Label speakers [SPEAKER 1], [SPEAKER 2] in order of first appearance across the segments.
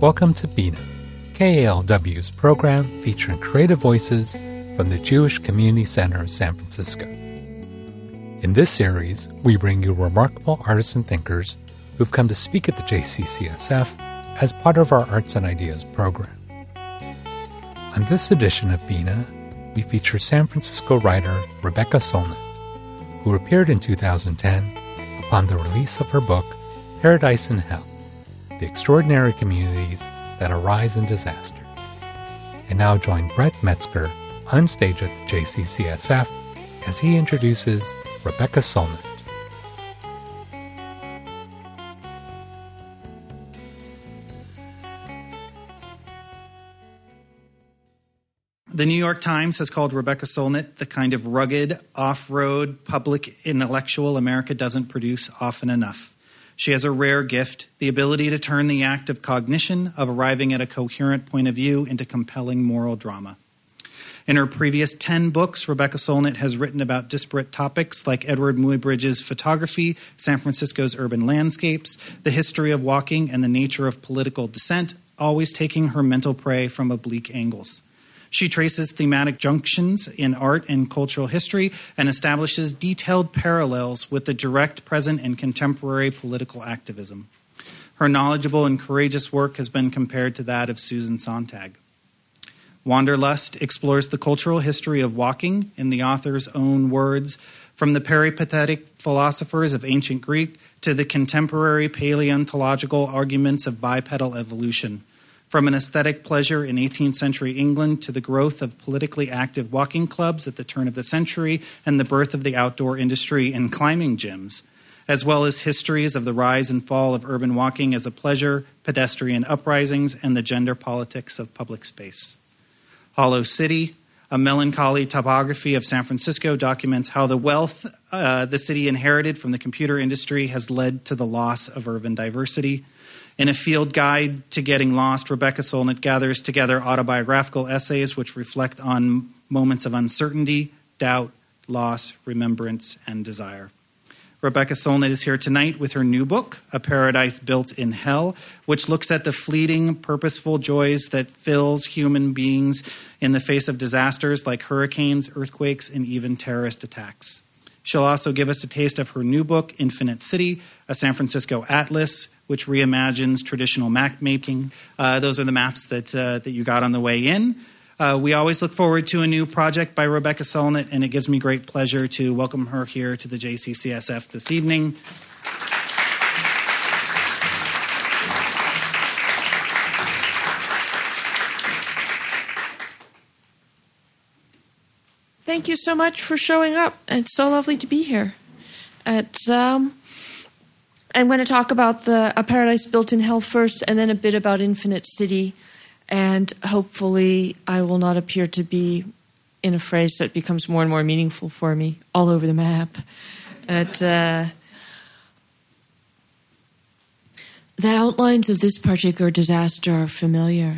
[SPEAKER 1] Welcome to Bina, KALW's program featuring creative voices from the Jewish Community Center of San Francisco. In this series, we bring you remarkable artists and thinkers who've come to speak at the JCCSF as part of our Arts and Ideas program. On this edition of Bina, we feature San Francisco writer Rebecca Solnit, who appeared in 2010 upon the release of her book Paradise in Hell The Extraordinary Communities That Arise in Disaster. And now join Brett Metzger on stage at the JCCSF as he introduces Rebecca Solnit.
[SPEAKER 2] The New York Times has called Rebecca Solnit the kind of rugged, off road, public intellectual America doesn't produce often enough. She has a rare gift the ability to turn the act of cognition, of arriving at a coherent point of view, into compelling moral drama. In her previous 10 books, Rebecca Solnit has written about disparate topics like Eadweard Muybridge's photography, San Francisco's urban landscapes, the history of walking, and the nature of political dissent, always taking her mental prey from oblique angles. She traces thematic junctions in art and cultural history and establishes detailed parallels with the direct, present, and contemporary political activism. Her knowledgeable and courageous work has been compared to that of Susan Sontag. Wanderlust explores the cultural history of walking, in the author's own words, from the peripatetic philosophers of ancient Greek to the contemporary paleontological arguments of bipedal evolution from an aesthetic pleasure in 18th century England to the growth of politically active walking clubs at the turn of the century and the birth of the outdoor industry and climbing gyms, as well as histories of the rise and fall of urban walking as a pleasure, pedestrian uprisings, and the gender politics of public space. Hollow City, a melancholy topography of San Francisco, documents how the wealth uh, the city inherited from the computer industry has led to the loss of urban diversity in a field guide to getting lost, Rebecca Solnit gathers together autobiographical essays which reflect on moments of uncertainty, doubt, loss, remembrance, and desire. Rebecca Solnit is here tonight with her new book, A Paradise Built in Hell, which looks at the fleeting, purposeful joys that fills human beings in the face of disasters like hurricanes, earthquakes, and even terrorist attacks. She'll also give us a taste of her new book, Infinite City, a San Francisco atlas, which reimagines traditional map making. Uh, those are the maps that, uh, that you got on the way in. Uh, we always look forward to a new project by Rebecca Solnit, and it gives me great pleasure to welcome her here to the JCCSF this evening.
[SPEAKER 3] Thank you so much for showing up. It's so lovely to be here. It's, um, I'm going to talk about the A Paradise Built in Hell first, and then a bit about Infinite City, and hopefully I will not appear to be in a phrase that becomes more and more meaningful for me all over the map. At, uh, the outlines of this particular disaster are familiar.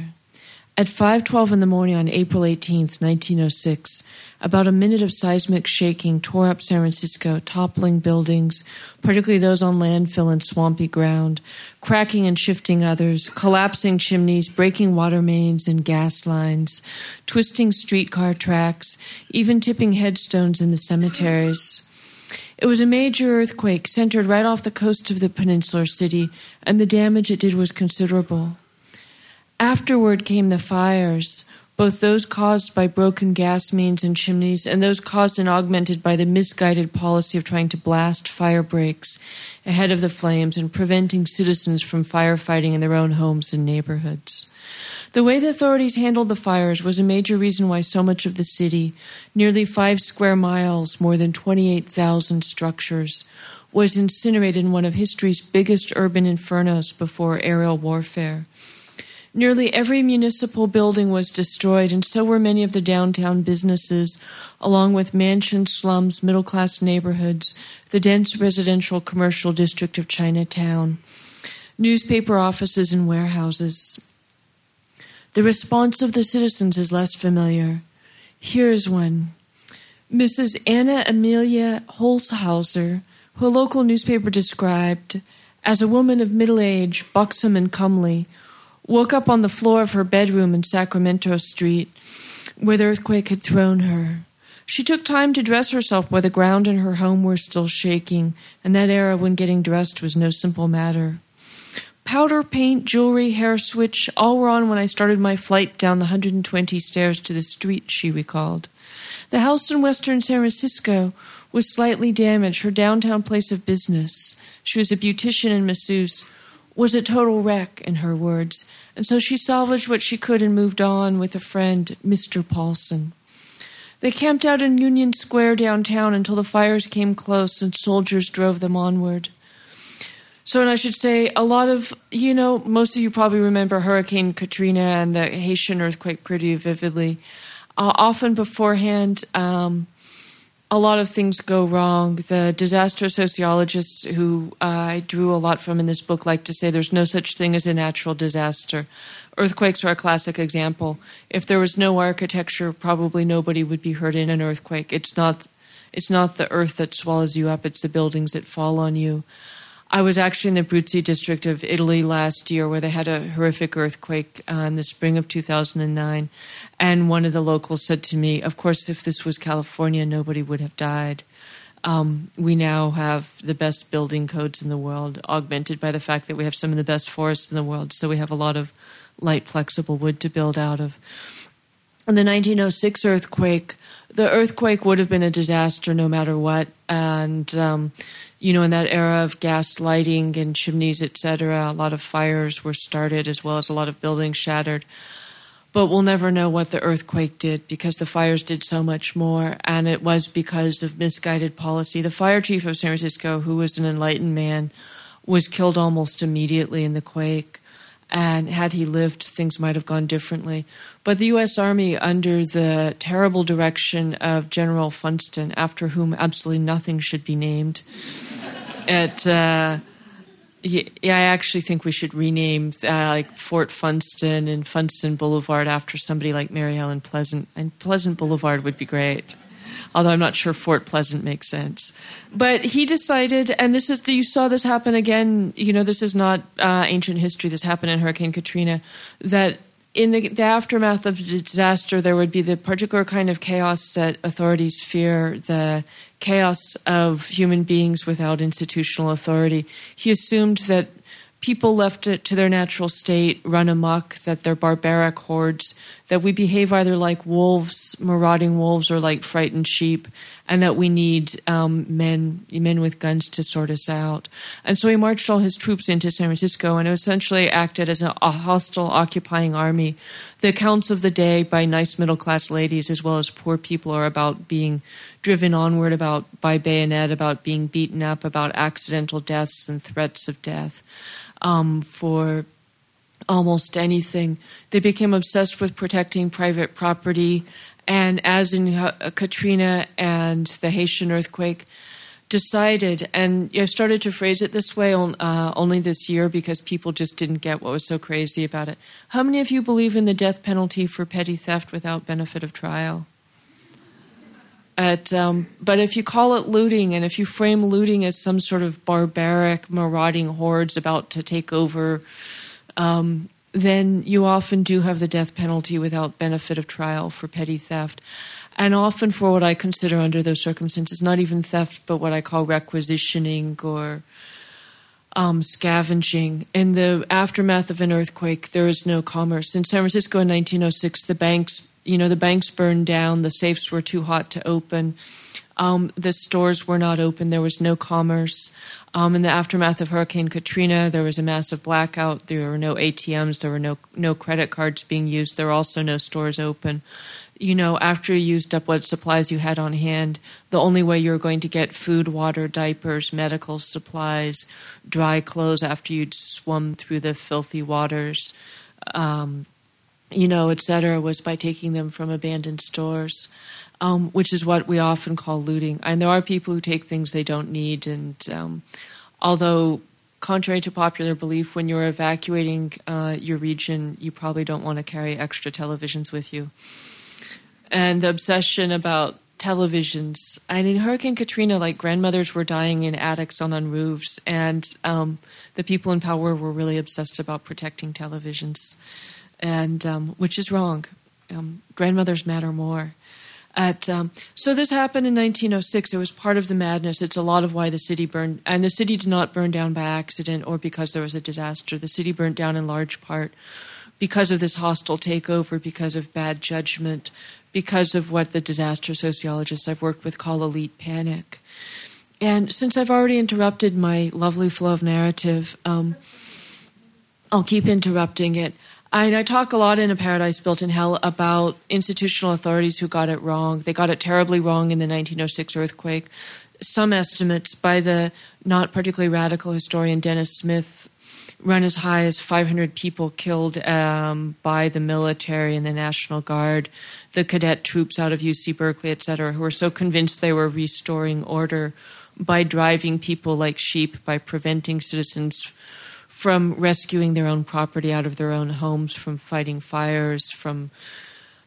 [SPEAKER 3] At 5:12 in the morning on April 18, 1906, about a minute of seismic shaking tore up San Francisco, toppling buildings, particularly those on landfill and swampy ground, cracking and shifting others, collapsing chimneys, breaking water mains and gas lines, twisting streetcar tracks, even tipping headstones in the cemeteries. It was a major earthquake centered right off the coast of the peninsular city, and the damage it did was considerable. Afterward came the fires, both those caused by broken gas mains and chimneys, and those caused and augmented by the misguided policy of trying to blast fire breaks ahead of the flames and preventing citizens from firefighting in their own homes and neighborhoods. The way the authorities handled the fires was a major reason why so much of the city, nearly five square miles, more than 28,000 structures, was incinerated in one of history's biggest urban infernos before aerial warfare. Nearly every municipal building was destroyed, and so were many of the downtown businesses, along with mansions, slums, middle class neighborhoods, the dense residential commercial district of Chinatown, newspaper offices, and warehouses. The response of the citizens is less familiar. Here is one. Mrs. Anna Amelia Holzhauser, who a local newspaper described as a woman of middle age, buxom and comely, woke up on the floor of her bedroom in Sacramento Street, where the earthquake had thrown her. She took time to dress herself where the ground in her home were still shaking, and that era when getting dressed was no simple matter. Powder, paint, jewelry, hair switch, all were on when I started my flight down the 120 stairs to the street, she recalled. The house in western San Francisco was slightly damaged, her downtown place of business. She was a beautician and masseuse, was a total wreck, in her words, and so she salvaged what she could and moved on with a friend, Mr. Paulson. They camped out in Union Square downtown until the fires came close and soldiers drove them onward. So, and I should say, a lot of, you know, most of you probably remember Hurricane Katrina and the Haitian earthquake pretty vividly. Uh, often beforehand, um, a lot of things go wrong. The disaster sociologists who uh, I drew a lot from in this book like to say there's no such thing as a natural disaster. Earthquakes are a classic example. If there was no architecture, probably nobody would be hurt in an earthquake. It's not, it's not the earth that swallows you up, it's the buildings that fall on you. I was actually in the Abruzzi district of Italy last year where they had a horrific earthquake uh, in the spring of 2009. And one of the locals said to me, Of course, if this was California, nobody would have died. Um, we now have the best building codes in the world, augmented by the fact that we have some of the best forests in the world. So we have a lot of light, flexible wood to build out of. In the 1906 earthquake, the earthquake would have been a disaster no matter what. And um, you know, in that era of gas lighting and chimneys, etc., a lot of fires were started as well as a lot of buildings shattered. But we'll never know what the earthquake did because the fires did so much more, and it was because of misguided policy. The fire chief of San Francisco, who was an enlightened man, was killed almost immediately in the quake. And had he lived, things might have gone differently. But the U.S. Army, under the terrible direction of General Funston, after whom absolutely nothing should be named, at uh, yeah, I actually think we should rename uh, like Fort Funston and Funston Boulevard after somebody like Mary Ellen Pleasant. And Pleasant Boulevard would be great, although I'm not sure Fort Pleasant makes sense. But he decided, and this is you saw this happen again. You know, this is not uh, ancient history. This happened in Hurricane Katrina. That in the, the, aftermath of the disaster, there would be the particular kind of chaos that authorities fear the chaos of human beings without institutional authority. He assumed that people left it to their natural state run amok, that they're barbaric hordes, that we behave either like wolves, marauding wolves, or like frightened sheep, and that we need um, men men with guns to sort us out. And so he marched all his troops into San Francisco and essentially acted as a, hostile occupying army. The accounts of the day by nice middle class ladies as well as poor people are about being driven onward, about by bayonet, about being beaten up, about accidental deaths and threats of death. Um, for almost anything. They became obsessed with protecting private property and as in Katrina and the Haitian earthquake, decided, and I started to phrase it this way uh, only this year because people just didn't get what was so crazy about it. How many of you believe in the death penalty for petty theft without benefit of trial? At, um, but if you call it looting, and if you frame looting as some sort of barbaric, marauding hordes about to take over um, then you often do have the death penalty without benefit of trial for petty theft. And often for what I consider under those circumstances, not even theft, but what I call requisitioning or um, scavenging. In the aftermath of an earthquake, there is no commerce. In San Francisco in 1906, the banks, you know, the banks burned down, the safes were too hot to open. Um, the stores were not open. There was no commerce. Um, in the aftermath of Hurricane Katrina, there was a massive blackout. There were no ATMs. There were no no credit cards being used. There were also no stores open. You know, after you used up what supplies you had on hand, the only way you were going to get food, water, diapers, medical supplies, dry clothes after you'd swum through the filthy waters, um, you know, et cetera, was by taking them from abandoned stores um, which is what we often call looting. And there are people who take things they don't need. And um, although, contrary to popular belief, when you're evacuating uh, your region, you probably don't want to carry extra televisions with you. And the obsession about televisions. And in Hurricane Katrina, like grandmothers were dying in attics and on roofs, and um, the people in power were really obsessed about protecting televisions, and um, which is wrong. Um, grandmothers matter more. At, um, so this happened in 1906. It was part of the madness. It's a lot of why the city burned, and the city did not burn down by accident or because there was a disaster. The city burnt down in large part because of this hostile takeover, because of bad judgment, because of what the disaster sociologists I've worked with call elite panic. And since I've already interrupted my lovely flow of narrative, um, I'll keep interrupting it. And I talk a lot in A Paradise Built in Hell about institutional authorities who got it wrong. They got it terribly wrong in the 1906 earthquake. Some estimates by the not particularly radical historian Dennis Smith run as high as 500 people killed um, by the military and the National Guard, the cadet troops out of UC Berkeley, et cetera, who were so convinced they were restoring order by driving people like sheep, by preventing citizens from rescuing their own property out of their own homes, from fighting fires, from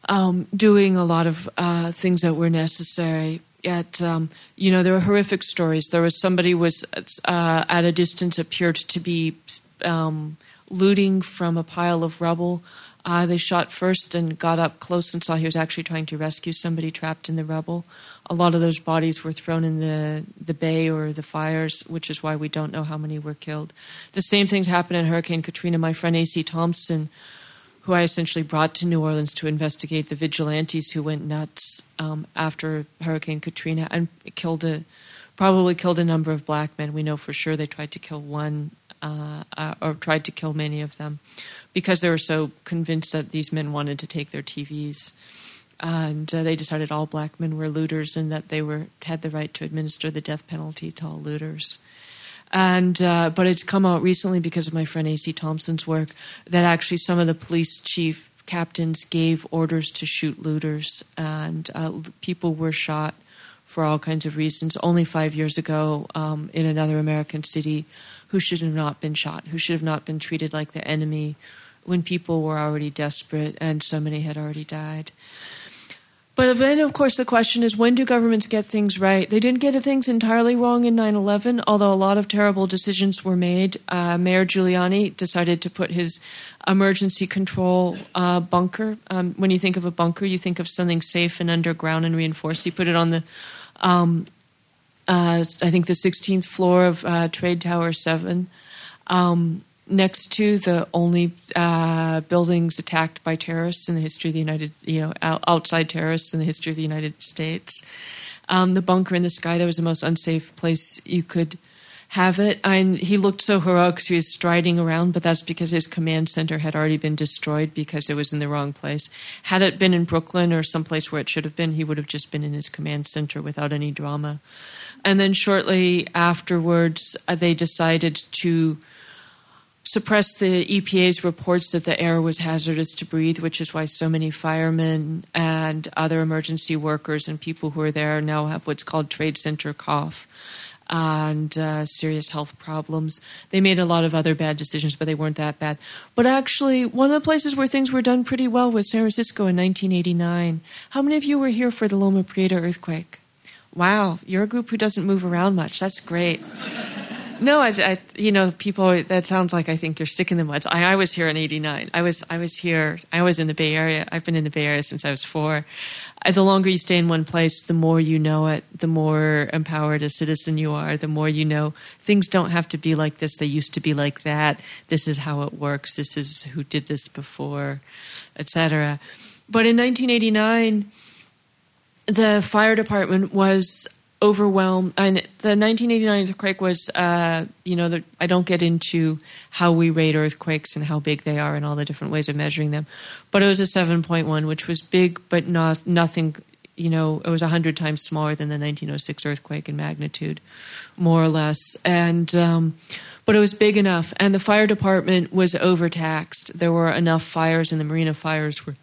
[SPEAKER 3] um, doing a lot of uh, things that were necessary. Yet, um, you know, there were horrific stories. There was somebody was uh, at a distance appeared to be um, looting from a pile of rubble. Uh, they shot first and got up close and saw he was actually trying to rescue somebody trapped in the rubble a lot of those bodies were thrown in the, the bay or the fires, which is why we don't know how many were killed. The same things happened in Hurricane Katrina. My friend A.C. Thompson, who I essentially brought to New Orleans to investigate the vigilantes who went nuts um, after Hurricane Katrina and killed a probably killed a number of black men. We know for sure they tried to kill one uh, uh, or tried to kill many of them because they were so convinced that these men wanted to take their TVs and uh, they decided all black men were looters and that they were had the right to administer the death penalty to all looters. And uh, but it's come out recently because of my friend A.C. Thompson's work that actually some of the police chief captains gave orders to shoot looters, and uh, people were shot for all kinds of reasons. Only five years ago, um, in another American city, who should have not been shot, who should have not been treated like the enemy, when people were already desperate and so many had already died. But then, of course, the question is when do governments get things right? They didn't get things entirely wrong in 9 11, although a lot of terrible decisions were made. Uh, Mayor Giuliani decided to put his emergency control uh, bunker. Um, when you think of a bunker, you think of something safe and underground and reinforced. He put it on the, um, uh, I think, the 16th floor of uh, Trade Tower 7. Um, next to the only uh, buildings attacked by terrorists in the history of the United, you know, outside terrorists in the history of the United States. Um, the bunker in the sky that was the most unsafe place you could have it. And he looked so heroic, he was striding around, but that's because his command center had already been destroyed because it was in the wrong place. Had it been in Brooklyn or someplace where it should have been, he would have just been in his command center without any drama. And then shortly afterwards, uh, they decided to suppressed the EPA's reports that the air was hazardous to breathe, which is why so many firemen and other emergency workers and people who are there now have what's called trade center cough and uh, serious health problems. They made a lot of other bad decisions, but they weren't that bad. But actually, one of the places where things were done pretty well was San Francisco in 1989. How many of you were here for the Loma Prieta earthquake? Wow, you're a group who doesn't move around much. That's great. No, I, I, you know, people. That sounds like I think you're sick in the mud. I, I was here in '89. I was, I was here. I was in the Bay Area. I've been in the Bay Area since I was four. I, the longer you stay in one place, the more you know it. The more empowered a citizen you are. The more you know things don't have to be like this. They used to be like that. This is how it works. This is who did this before, etc. But in 1989, the fire department was overwhelmed. And the 1989 earthquake was, uh, you know, the, I don't get into how we rate earthquakes and how big they are and all the different ways of measuring them, but it was a 7.1, which was big, but not nothing. You know, it was 100 times smaller than the 1906 earthquake in magnitude, more or less. And, um, but it was big enough. And the fire department was overtaxed. There were enough fires, and the marina fires were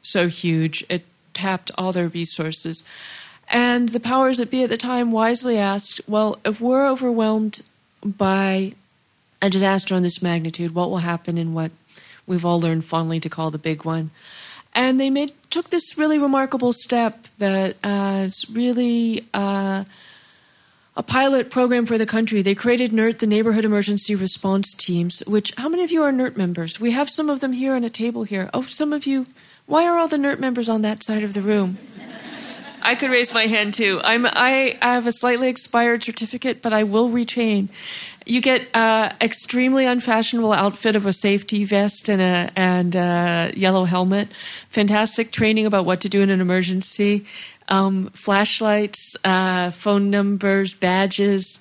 [SPEAKER 3] so huge. It tapped all their resources. And the powers that be at the time wisely asked, well, if we're overwhelmed by a disaster on this magnitude, what will happen in what we've all learned fondly to call the big one? and they made took this really remarkable step that uh, is really uh, a pilot program for the country. They created NERT, the Neighborhood Emergency Response Teams. Which how many of you are NERT members? We have some of them here on a table here. Oh, some of you. Why are all the NERT members on that side of the room? I could raise my hand too. I'm I, I have a slightly expired certificate, but I will retain. You get uh, extremely unfashionable outfit of a safety vest and a and a yellow helmet. Fantastic training about what to do in an emergency. Um, flashlights, uh, phone numbers, badges.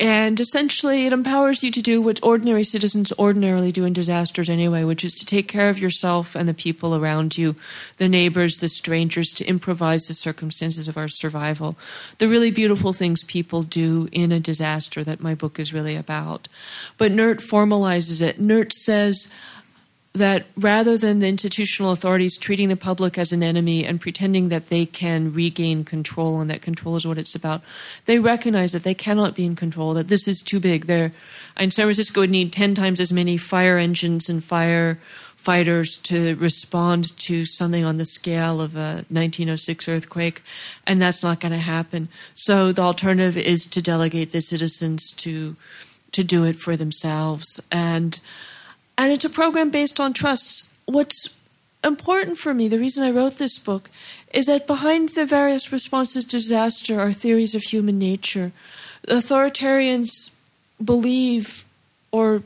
[SPEAKER 3] And essentially, it empowers you to do what ordinary citizens ordinarily do in disasters anyway, which is to take care of yourself and the people around you, the neighbors, the strangers, to improvise the circumstances of our survival. The really beautiful things people do in a disaster that my book is really about. But NERT formalizes it. NERT says, that rather than the institutional authorities treating the public as an enemy and pretending that they can regain control and that control is what it's about, they recognize that they cannot be in control, that this is too big. They're, in San Francisco would need 10 times as many fire engines and fire fighters to respond to something on the scale of a 1906 earthquake, and that's not going to happen. So the alternative is to delegate the citizens to to do it for themselves and and it's a program based on trust. What's important for me, the reason I wrote this book, is that behind the various responses to disaster are theories of human nature. Authoritarians believe or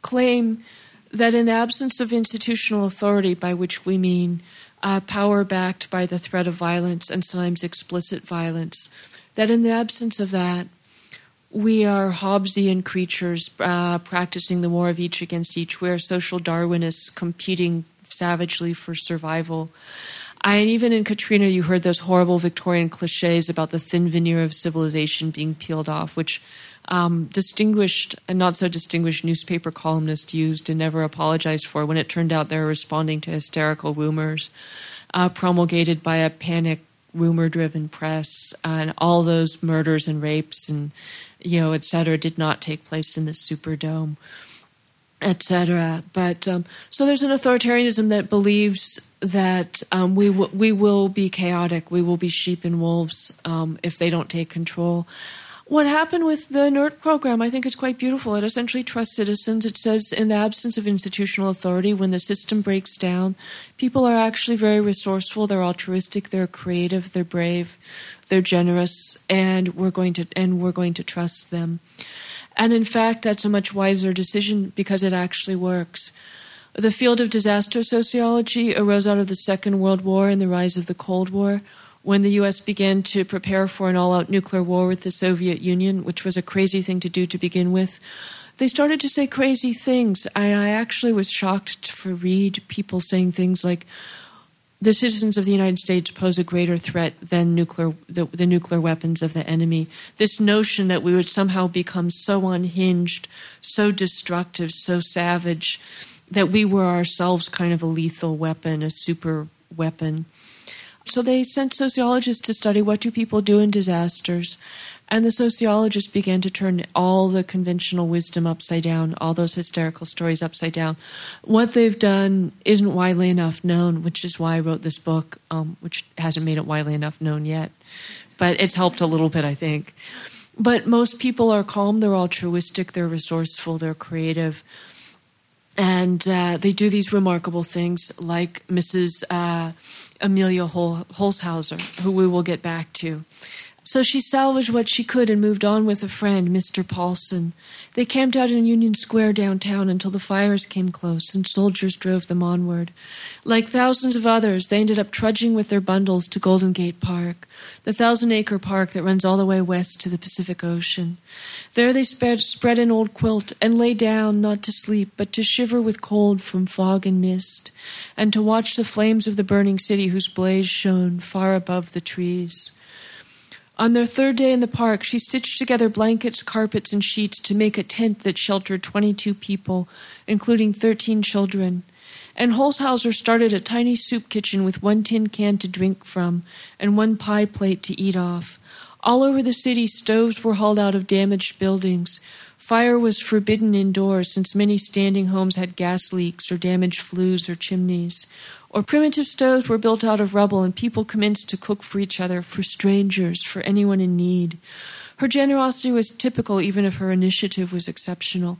[SPEAKER 3] claim that in the absence of institutional authority, by which we mean uh, power backed by the threat of violence and sometimes explicit violence, that in the absence of that, we are Hobbesian creatures uh, practicing the war of each against each. We are social Darwinists competing savagely for survival. And even in Katrina, you heard those horrible Victorian cliches about the thin veneer of civilization being peeled off, which um, distinguished and not so distinguished newspaper columnists used and never apologized for when it turned out they were responding to hysterical rumors uh, promulgated by a panic rumor driven press and all those murders and rapes and you know, et cetera, did not take place in the Superdome, et cetera. But um, so there's an authoritarianism that believes that um, we w- we will be chaotic, we will be sheep and wolves um, if they don't take control. What happened with the NERT program, I think, is quite beautiful. It essentially trusts citizens. It says, in the absence of institutional authority, when the system breaks down, people are actually very resourceful. They're altruistic. They're creative. They're brave they're generous, and we're going to and we're going to trust them. And in fact, that's a much wiser decision because it actually works. The field of disaster sociology arose out of the Second World War and the rise of the Cold War, when the U.S. began to prepare for an all out nuclear war with the Soviet Union, which was a crazy thing to do to begin with. They started to say crazy things. I, I actually was shocked to read people saying things like, the citizens of the United States pose a greater threat than nuclear the, the, nuclear weapons of the enemy. This notion that we would somehow become so unhinged, so destructive, so savage, that we were ourselves kind of a lethal weapon, a super weapon. So they sent sociologists to study what do people do in disasters. And the sociologists began to turn all the conventional wisdom upside down, all those hysterical stories upside down. What they've done isn't widely enough known, which is why I wrote this book, um, which hasn't made it widely enough known yet. But it's helped a little bit, I think. But most people are calm, they're altruistic, they're resourceful, they're creative. And uh, they do these remarkable things like Mrs. Uh, Amelia Hol- Holzhauser, who we will get back to. So she salvaged what she could and moved on with a friend, Mr. Paulson. They camped out in Union Square downtown until the fires came close and soldiers drove them onward. Like thousands of others, they ended up trudging with their bundles to Golden Gate Park, the thousand acre park that runs all the way west to the Pacific Ocean. There they spread, spread an old quilt and lay down, not to sleep, but to shiver with cold from fog and mist, and to watch the flames of the burning city whose blaze shone far above the trees. On their third day in the park, she stitched together blankets, carpets, and sheets to make a tent that sheltered 22 people, including 13 children. And Holzhauser started a tiny soup kitchen with one tin can to drink from and one pie plate to eat off. All over the city, stoves were hauled out of damaged buildings. Fire was forbidden indoors since many standing homes had gas leaks or damaged flues or chimneys. Or primitive stoves were built out of rubble and people commenced to cook for each other, for strangers, for anyone in need. Her generosity was typical even if her initiative was exceptional.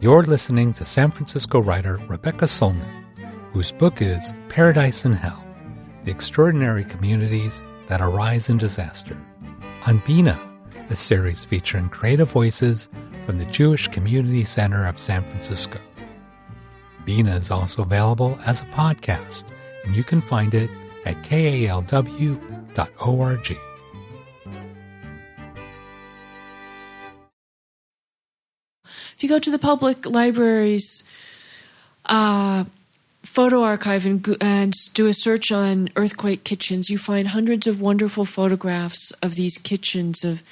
[SPEAKER 1] You're listening to San Francisco writer Rebecca Solnit, whose book is Paradise in Hell The Extraordinary Communities That Arise in Disaster. On Bina, a series featuring creative voices from the Jewish Community Center of San Francisco. Bina is also available as a podcast, and you can find it at kalw.org.
[SPEAKER 3] If you go to the public library's uh, photo archive and, and do a search on earthquake kitchens, you find hundreds of wonderful photographs of these kitchens of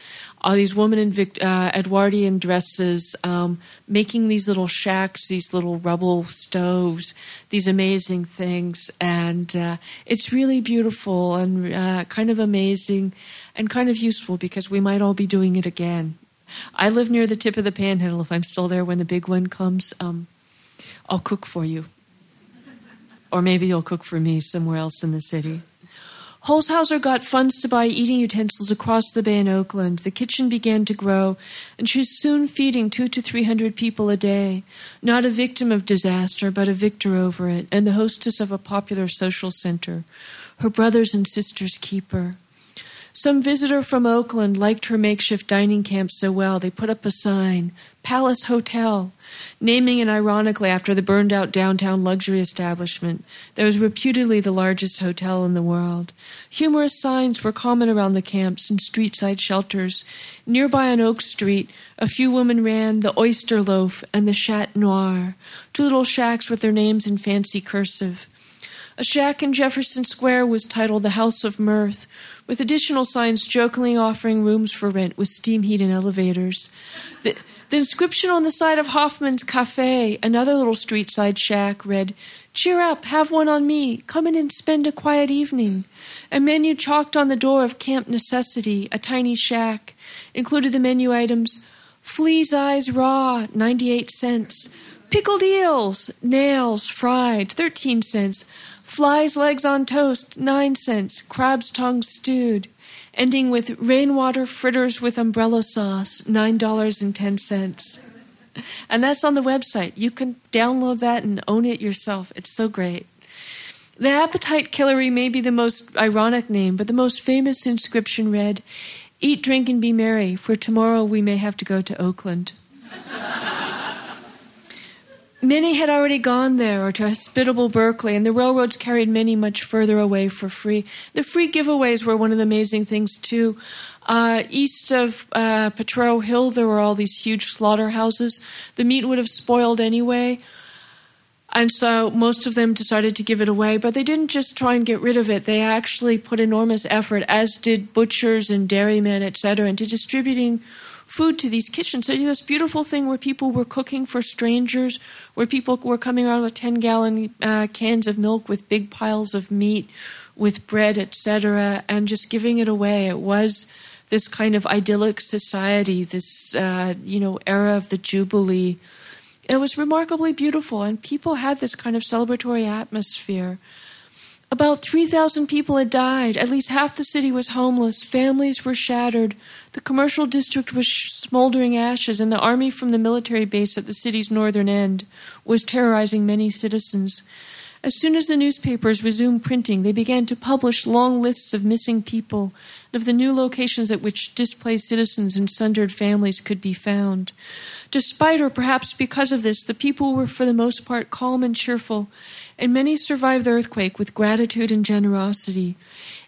[SPEAKER 3] all these women in Vic, uh, Edwardian dresses um, making these little shacks, these little rubble stoves, these amazing things. And uh, it's really beautiful and uh, kind of amazing and kind of useful because we might all be doing it again. I live near the tip of the panhandle. If I'm still there when the big one comes, um, I'll cook for you. Or maybe you'll cook for me somewhere else in the city. Holzhauser got funds to buy eating utensils across the bay in Oakland. The kitchen began to grow, and she was soon feeding two to three hundred people a day. Not a victim of disaster, but a victor over it, and the hostess of a popular social center. Her brothers and sisters keep her. Some visitor from Oakland liked her makeshift dining camp so well they put up a sign, Palace Hotel, naming it ironically after the burned out downtown luxury establishment that was reputedly the largest hotel in the world. Humorous signs were common around the camps and street-side shelters. Nearby on Oak Street, a few women ran the Oyster Loaf and the Chat Noir, two little shacks with their names in fancy cursive. A shack in Jefferson Square was titled the House of Mirth, with additional signs jokingly offering rooms for rent with steam heat and elevators. The, the inscription on the side of Hoffman's Cafe, another little street side shack, read, Cheer up, have one on me, come in and spend a quiet evening. A menu chalked on the door of Camp Necessity, a tiny shack, included the menu items Flea's Eyes Raw, 98 cents. Pickled eels, nails, fried, 13 cents. Fly's legs on toast, 9 cents. Crab's tongue stewed. Ending with rainwater fritters with umbrella sauce, $9.10. And that's on the website. You can download that and own it yourself. It's so great. The Appetite Killery may be the most ironic name, but the most famous inscription read Eat, drink, and be merry, for tomorrow we may have to go to Oakland. Many had already gone there or to hospitable Berkeley, and the railroads carried many much further away for free. The free giveaways were one of the amazing things, too. Uh, east of uh, Potrero Hill, there were all these huge slaughterhouses. The meat would have spoiled anyway, and so most of them decided to give it away. But they didn't just try and get rid of it, they actually put enormous effort, as did butchers and dairymen, etc., into distributing food to these kitchens. So this beautiful thing where people were cooking for strangers, where people were coming around with 10 gallon uh, cans of milk with big piles of meat, with bread, etc., and just giving it away. It was this kind of idyllic society, this, uh, you know, era of the Jubilee. It was remarkably beautiful, and people had this kind of celebratory atmosphere. About 3,000 people had died. At least half the city was homeless. Families were shattered. The commercial district was smoldering ashes, and the army from the military base at the city's northern end was terrorizing many citizens. As soon as the newspapers resumed printing, they began to publish long lists of missing people and of the new locations at which displaced citizens and sundered families could be found. Despite or perhaps because of this, the people were for the most part calm and cheerful, and many survived the earthquake with gratitude and generosity.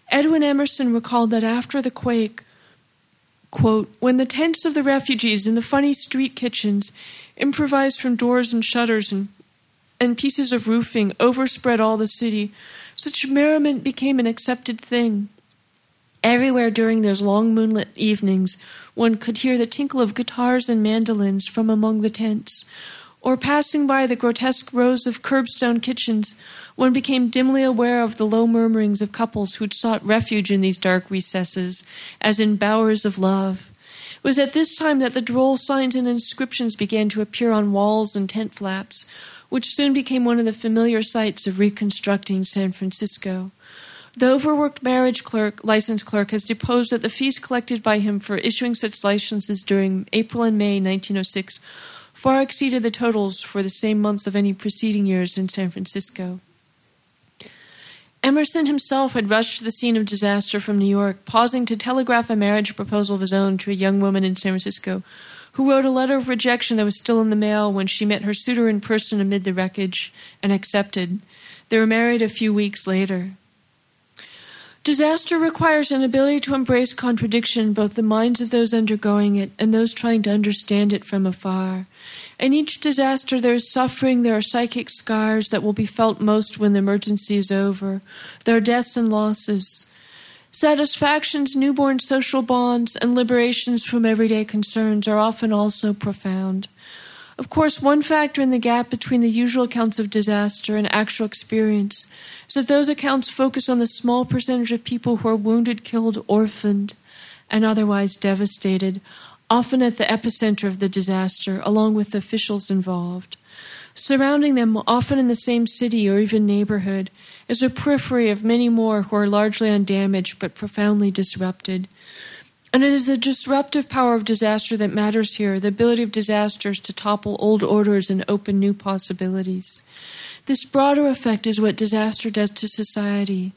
[SPEAKER 3] Edwin Emerson recalled that after the quake, quote, when the tents of the refugees in the funny street kitchens, improvised from doors and shutters and, and pieces of roofing, overspread all the city, such merriment became an accepted thing. Everywhere during those long moonlit evenings, one could hear the tinkle of guitars and mandolins from among the tents, or passing by the grotesque rows of curbstone kitchens, one became dimly aware of the low murmurings of couples who'd sought refuge in these dark recesses, as in bowers of love. It was at this time that the droll signs and inscriptions began to appear on walls and tent flaps, which soon became one of the familiar sights of reconstructing San Francisco. The overworked marriage clerk, license clerk has deposed that the fees collected by him for issuing such licenses during April and May 1906 far exceeded the totals for the same months of any preceding years in San Francisco. Emerson himself had rushed to the scene of disaster from New York, pausing to telegraph a marriage proposal of his own to a young woman in San Francisco, who wrote a letter of rejection that was still in the mail when she met her suitor in person amid the wreckage and accepted. They were married a few weeks later. Disaster requires an ability to embrace contradiction both the minds of those undergoing it and those trying to understand it from afar. In each disaster, there is suffering, there are psychic scars that will be felt most when the emergency is over, there are deaths and losses. Satisfactions, newborn social bonds, and liberations from everyday concerns are often also profound. Of course, one factor in the gap between the usual accounts of disaster and actual experience is that those accounts focus on the small percentage of people who are wounded, killed, orphaned, and otherwise devastated, often at the epicenter of the disaster, along with the officials involved. Surrounding them, often in the same city or even neighborhood, is a periphery of many more who are largely undamaged but profoundly disrupted. And it is the disruptive power of disaster that matters here the ability of disasters to topple old orders and open new possibilities. This broader effect is what disaster does to society.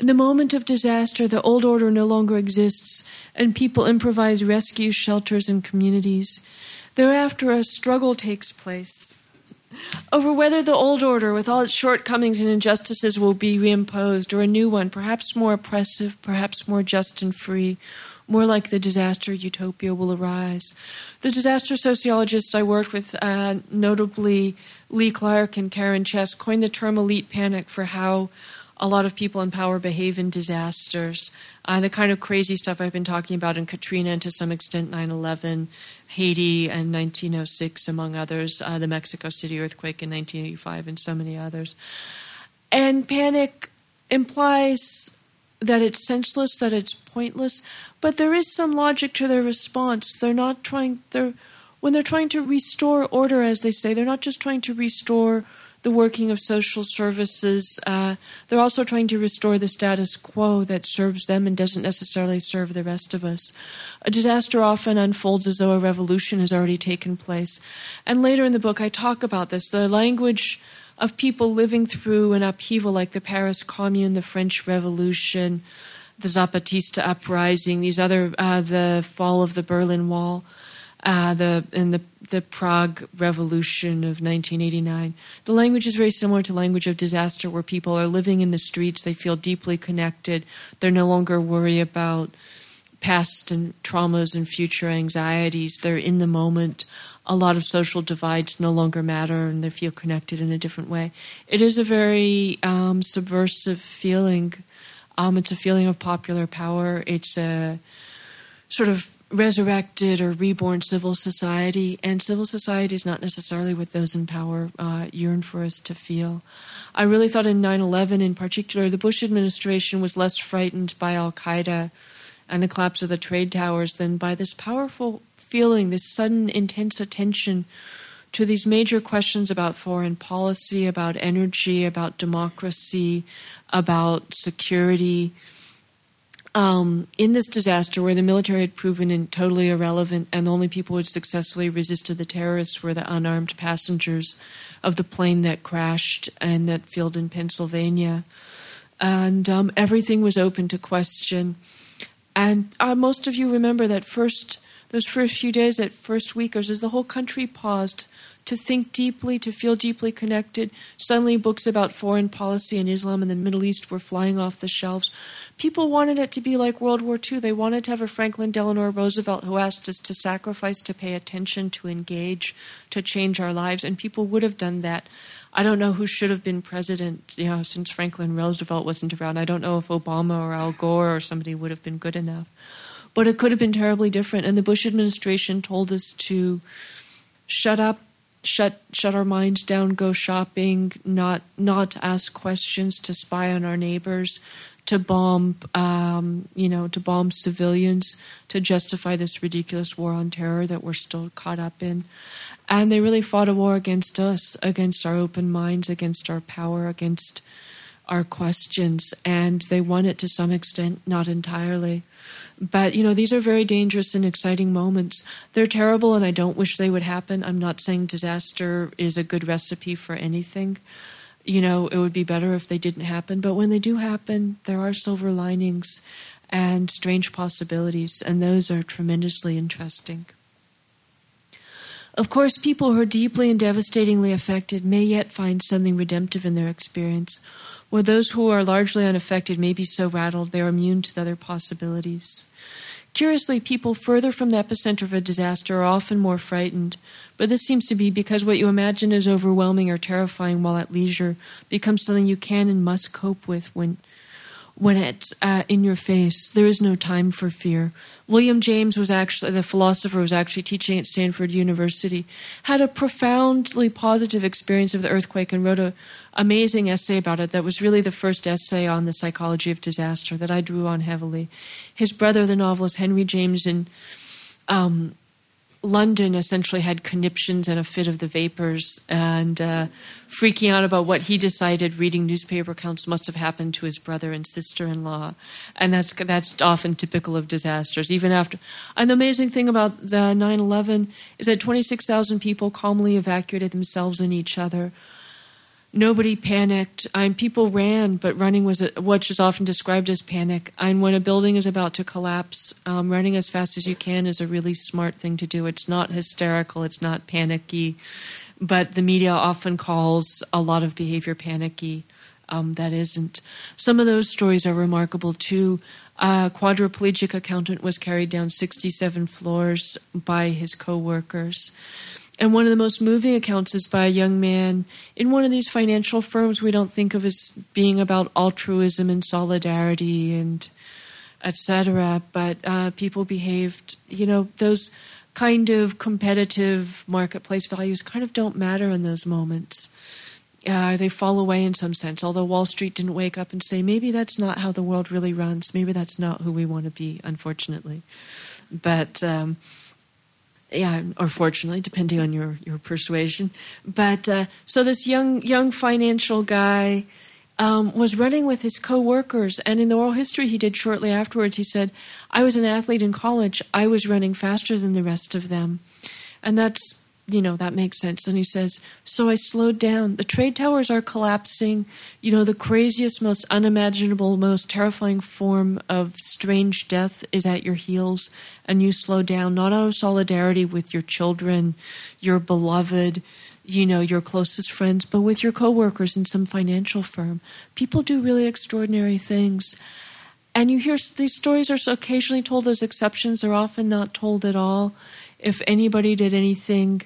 [SPEAKER 3] In the moment of disaster, the old order no longer exists, and people improvise rescue shelters and communities. Thereafter, a struggle takes place over whether the old order, with all its shortcomings and injustices, will be reimposed, or a new one, perhaps more oppressive, perhaps more just and free, more like the disaster utopia will arise. The disaster sociologists I worked with, uh, notably Lee Clarke and Caron Chess, coined the term elite panic for how a lot of people in power behave in disasters. Uh, the kind of crazy stuff I've been talking about in Katrina and to some extent 9 11, Haiti and 1906, among others, uh, the Mexico City earthquake in 1985, and so many others. And panic implies that it's senseless, that it's pointless, but there is some logic to their response. They're not trying they're when they're trying to restore order, as they say, they're not just trying to restore the working of social services. Uh, they're also trying to restore the status quo that serves them and doesn't necessarily serve the rest of us. A disaster often unfolds as though a revolution has already taken place. And later in the book, I talk about this. The language of people living through an upheaval like the Paris Commune, the French Revolution, the Zapatista uprising, these other, uh, the fall of the Berlin Wall, uh, the and the the Prague Revolution of 1989. The language is very similar to language of disaster, where people are living in the streets. They feel deeply connected. They're no longer worried about past and traumas and future anxieties. They're in the moment a lot of social divides no longer matter and they feel connected in a different way. It is a very um, subversive feeling. Um, it's a feeling of popular power. It's a sort of resurrected or reborn civil society, and civil society is not necessarily what those in power uh, yearn for us to feel. I really thought in 9 11 in particular, the Bush administration was less frightened by Al Qaeda and the collapse of the trade towers than by this powerful feeling, this sudden intense attention to these major questions about foreign policy, about energy, about democracy, about security. Um, in this disaster, where the military had proven totally irrelevant and the only people who had successfully resisted the terrorists were the unarmed passengers of the plane that crashed in that field in Pennsylvania. And um, everything was open to question. And uh, most of you remember that first those first few days, that first week, or as the whole country paused to think deeply, to feel deeply connected. Suddenly, books about foreign policy and Islam in the Middle East were flying off the shelves. People wanted it to be like World War II. They wanted to have a Franklin Delano Roosevelt who asked us to sacrifice, to pay attention, to engage, to change our lives, and people would have done that. I don't know who should have been president, you know, since Franklin Roosevelt wasn't around. I don't know if Obama or Al Gore or somebody would have been good enough. But it could have been terribly different. And the Bush administration told us to shut up, shut shut our minds down, go shopping, not not ask questions, to spy on our neighbors, to bomb, um, you know, to bomb civilians, to justify this ridiculous war on terror that we're still caught up in. And they really fought a war against us, against our open minds, against our power, against our questions. And they won it to some extent, not entirely. But, you know, these are very dangerous and exciting moments. They're terrible, and I don't wish they would happen. I'm not saying disaster is a good recipe for anything you know, it would be better if they didn't happen. But when they do happen, there are silver linings and strange possibilities, and those are tremendously interesting. Of course, people who are deeply and devastatingly affected may yet find something redemptive in their experience, while those who are largely unaffected may be so rattled they are immune to other possibilities. Curiously, people further from the epicenter of a disaster are often more frightened, but this seems to be because what you imagine is overwhelming or terrifying while at leisure becomes something you can and must cope with when when it's uh, in your face. There is no time for fear. William James was actually, the philosopher, was actually teaching at Stanford University, had a profoundly positive experience of the earthquake and wrote an amazing essay about it that was really the first essay on the psychology of disaster that I drew on heavily. His brother, the novelist Henry James, in um, London essentially had conniptions and a fit of the vapors and uh, freaking out about what he decided reading newspaper accounts must have happened to his brother and sister-in-law, and that's that's often typical of disasters. Even after, and the amazing thing about the 9/11 is that 26,000 people calmly evacuated themselves and each other nobody panicked. And people ran, but running was what is often described as panic. And when a building is about to collapse, um, running as fast as you can is a really smart thing to do. It's not hysterical, it's not panicky, but the media often calls a lot of behavior panicky. Um, that isn't. Some of those stories are remarkable too. A quadriplegic accountant was carried down 67 floors by his co-workers. And one of the most moving accounts is by a young man in one of these financial firms we don't think of as being about altruism and solidarity and etc. But uh, people behaved, you know, those kind of competitive marketplace values kind of don't matter in those moments. Uh, they fall away in some sense. Although Wall Street didn't wake up and say, maybe that's not how the world really runs. Maybe that's not who we want to be, unfortunately. But um, yeah, or fortunately, depending on your your persuasion. But uh, so this young young financial guy um, was running with his coworkers, and in the oral history he did shortly afterwards, he said, "I was an athlete in college. I was running faster than the rest of them," and that's you know, that makes sense. And he says, So I slowed down. The trade towers are collapsing. You know, the craziest, most unimaginable, most terrifying form of strange death is at your heels. And you slow down, not out of solidarity with your children, your beloved, you know, your closest friends, but with your coworkers in some financial firm. People do really extraordinary things. And you hear these stories are occasionally told as exceptions, they're often not told at all. If anybody did anything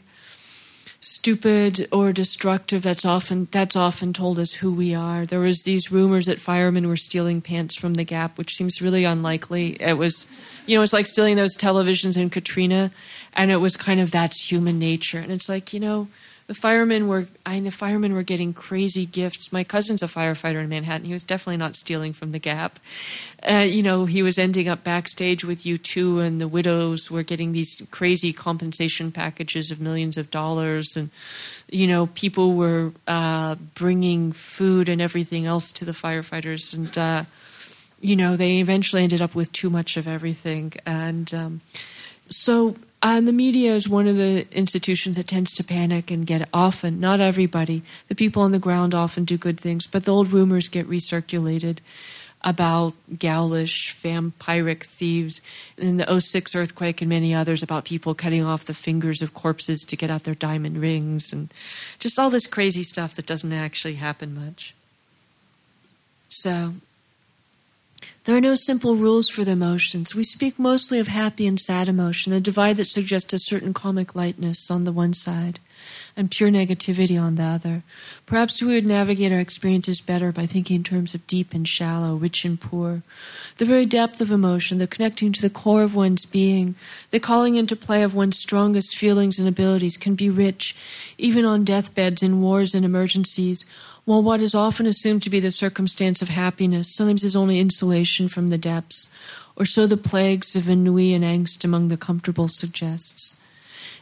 [SPEAKER 3] stupid or destructive that's often that's often told us who we are. There was these rumors that firemen were stealing pants from the gap which seems really unlikely. It was you know it's like stealing those televisions in katrina and it was kind of that's human nature. And it's like you know the firemen were I the firemen were getting crazy gifts. My cousin's a firefighter in Manhattan. He was definitely not stealing from the Gap. Uh, you know, he was ending up backstage with U2, and the widows were getting these crazy compensation packages of millions of dollars, and you know, people were uh, bringing food and everything else to the firefighters, and uh, you know, they eventually ended up with too much of everything, and um, so Uh, and the media is one of the institutions that tends to panic and get often, not everybody. The people on the ground often do good things, but the old rumors get recirculated about ghoulish vampiric thieves in the 06 earthquake and many others about people cutting off the fingers of corpses to get out their diamond rings and just all this crazy stuff that doesn't actually happen much. So there are no simple rules for the emotions. We speak mostly of happy and sad emotion, a divide that suggests a certain comic lightness on the one side, and pure negativity on the other. Perhaps we would navigate our experiences better by thinking in terms of deep and shallow, rich and poor. The very depth of emotion, the connecting to the core of one's being, the calling into play of one's strongest feelings and abilities can be rich, even on deathbeds, in wars and emergencies, while what is often assumed to be the circumstance of happiness sometimes is only insulation from the depths or so the plagues of ennui and angst among the comfortable suggests.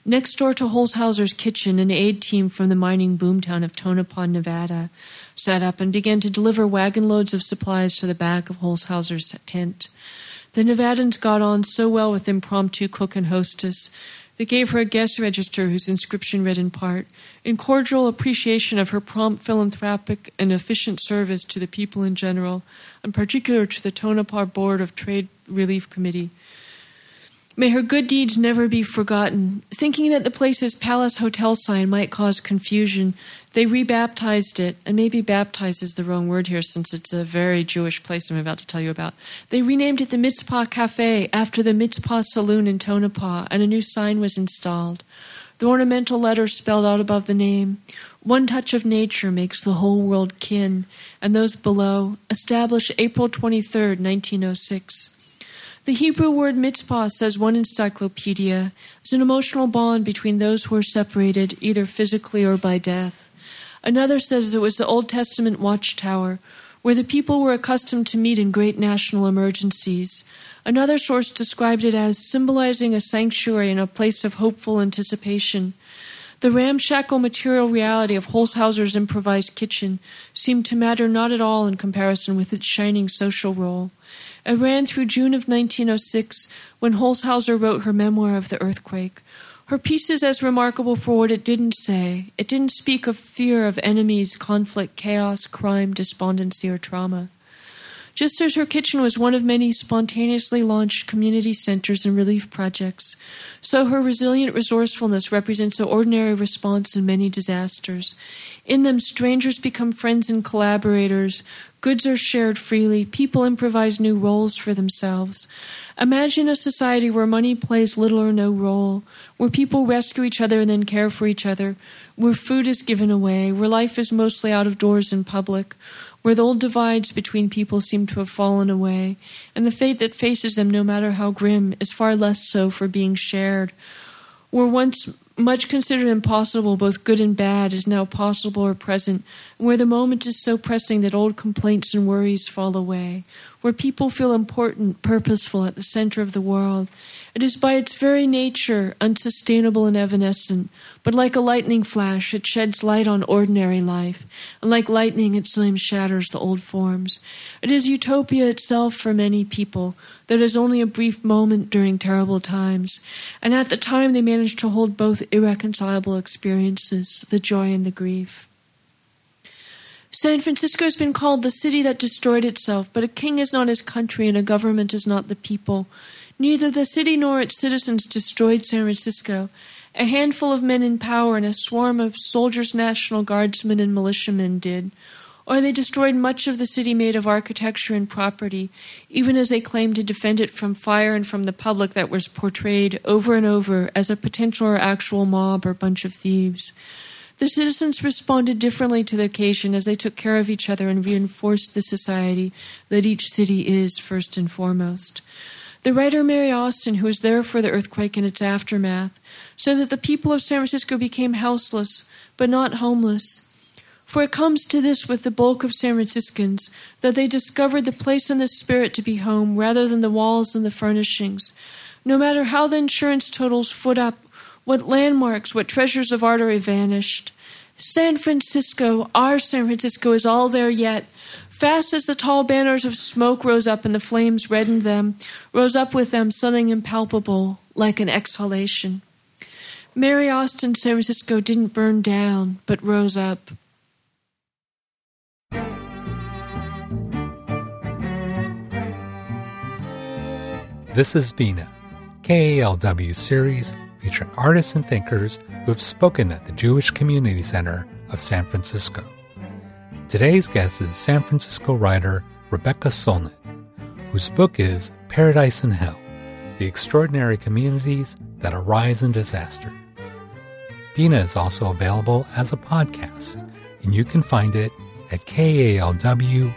[SPEAKER 3] Next door to Holshouser's kitchen, an aid team from the mining boomtown of Tonopah, Nevada, sat up and began to deliver wagon loads of supplies to the back of Holshouser's tent. The Nevadans got on so well with impromptu cook and hostess they gave her a guest register whose inscription read in part In cordial appreciation of her prompt philanthropic and efficient service to the people in general, and particular to the Tonopah Board of Trade Relief Committee. May her good deeds never be forgotten. Thinking that the place's Palace Hotel sign might cause confusion, they rebaptized it, and maybe baptized is the wrong word here since it's a very Jewish place I'm about to tell you about. They renamed it the Mizpah Cafe after the Mizpah Saloon in Tonopah, and a new sign was installed. The ornamental letters spelled out above the name One touch of nature makes the whole world kin, and those below, established April 23, 1906. The Hebrew word mizpah, says one encyclopedia, is an emotional bond between those who are separated, either physically or by death. Another says it was the Old Testament watchtower, where the people were accustomed to meet in great national emergencies. Another source described it as symbolizing a sanctuary and a place of hopeful anticipation. The ramshackle material reality of Holshouser's improvised kitchen seemed to matter not at all in comparison with its shining social role. It ran through June of 1906 when Holshouser wrote her memoir of the earthquake. Her piece is as remarkable for what it didn't say. It didn't speak of fear of enemies, conflict, chaos, crime, despondency, or trauma. Just as her kitchen was one of many spontaneously launched community centers and relief projects, so her resilient resourcefulness represents the ordinary response in many disasters. In them, strangers become friends and collaborators, goods are shared freely, people improvise new roles for themselves. Imagine a society where money plays little or no role, where people rescue each other and then care for each other, where food is given away, where life is mostly out of doors in public, where the old divides between people seem to have fallen away, and the fate that faces them, no matter how grim, is far less so for being shared, where once much considered impossible, both good and bad, is now possible or present, where the moment is so pressing that old complaints and worries fall away, where people feel important, purposeful, at the center of the world. It is by its very nature unsustainable and evanescent, but like a lightning flash, it sheds light on ordinary life, and like lightning, it sometimes shatters the old forms. It is utopia itself for many people, that is only a brief moment during terrible times, and at the time they manage to hold both irreconcilable experiences, the joy and the grief. San Francisco has been called the city that destroyed itself, but a king is not his country and a government is not the people. Neither the city nor its citizens destroyed San Francisco. A handful of men in power and a swarm of soldiers, National Guardsmen, and militiamen did. Or they destroyed much of the city made of architecture and property, even as they claimed to defend it from fire and from the public that was portrayed over and over as a potential or actual mob or bunch of thieves. The citizens responded differently to the occasion as they took care of each other and reinforced the society that each city is first and foremost. The writer Mary Austin, who was there for the earthquake and its aftermath, said that the people of San Francisco became houseless, but not homeless. For it comes to this with the bulk of San Franciscans that they discovered the place in the spirit to be home rather than the walls and the furnishings. No matter how the insurance totals foot up what landmarks, what treasures of art vanished. San Francisco, our San Francisco, is all there yet. Fast as the tall banners of smoke rose up and the flames reddened them, rose up with them something impalpable, like an exhalation. Mary Austin, San Francisco didn't burn down, but rose up.
[SPEAKER 1] This is Bina, KALW series featuring artists and thinkers who have spoken at the Jewish Community Center of San Francisco. Today's guest is San Francisco writer Rebecca Solnit, whose book is Paradise and Hell The Extraordinary Communities That Arise in Disaster. Bina is also available as a podcast, and you can find it at kalw.org.